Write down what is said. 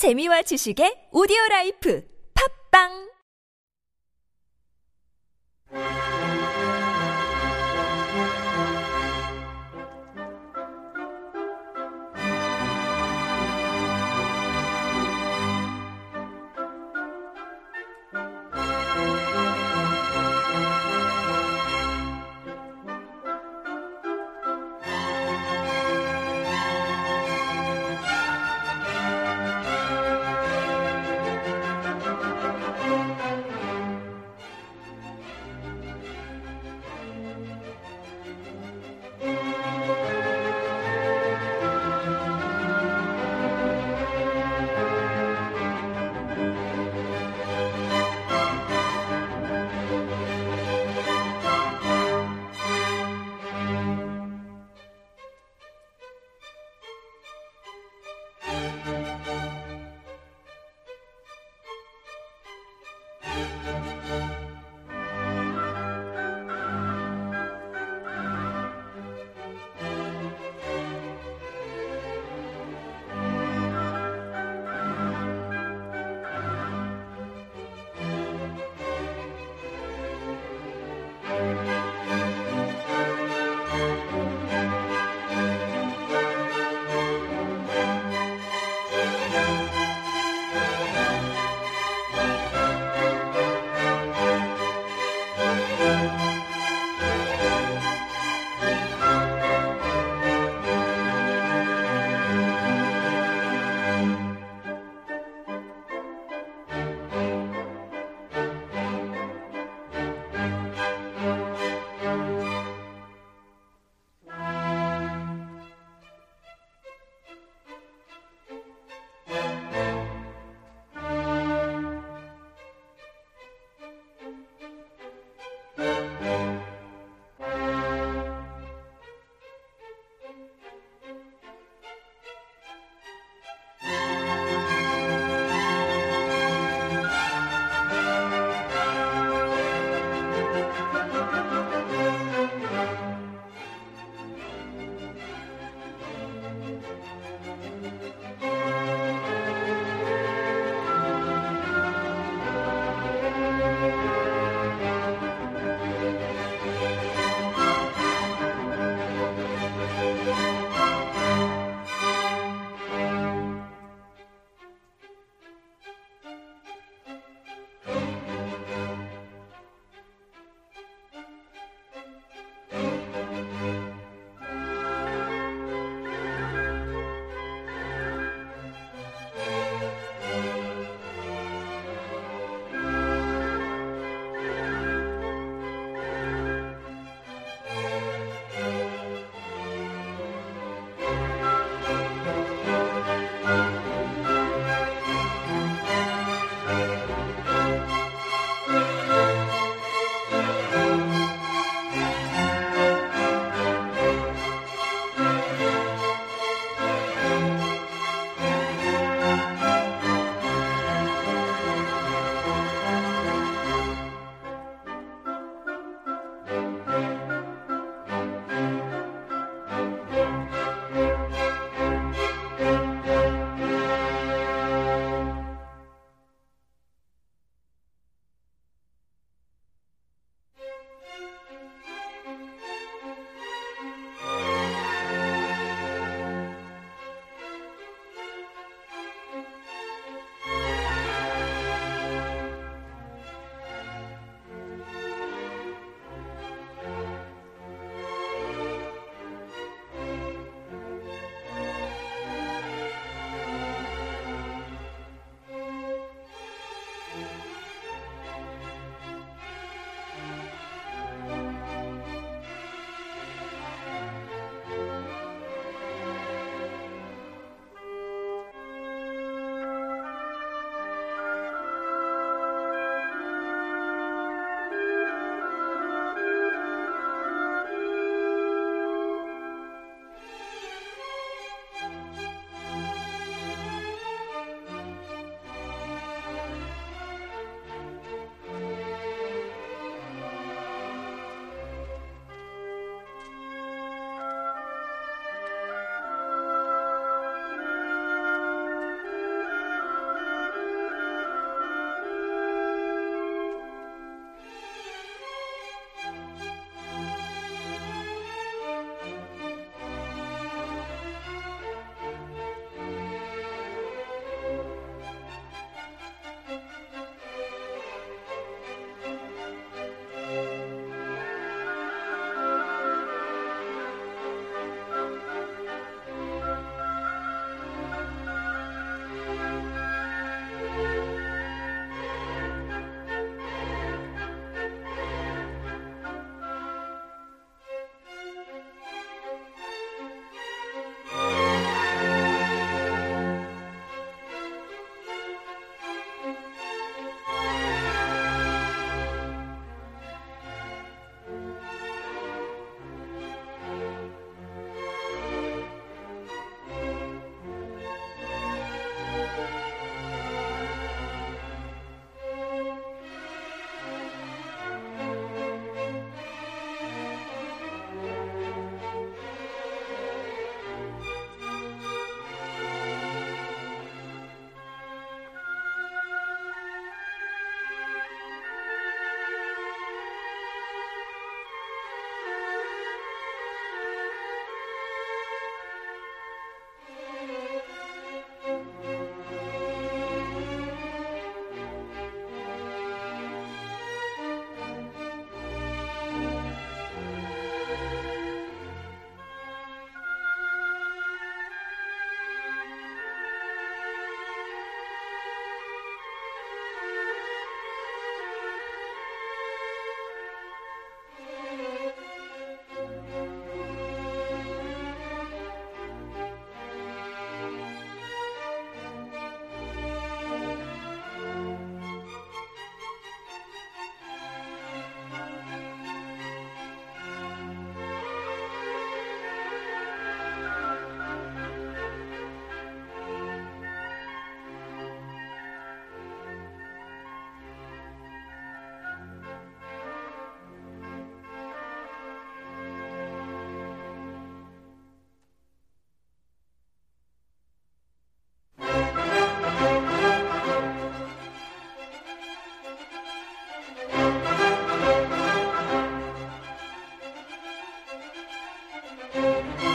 재미와 지식의 오디오 라이프. 팝빵 Música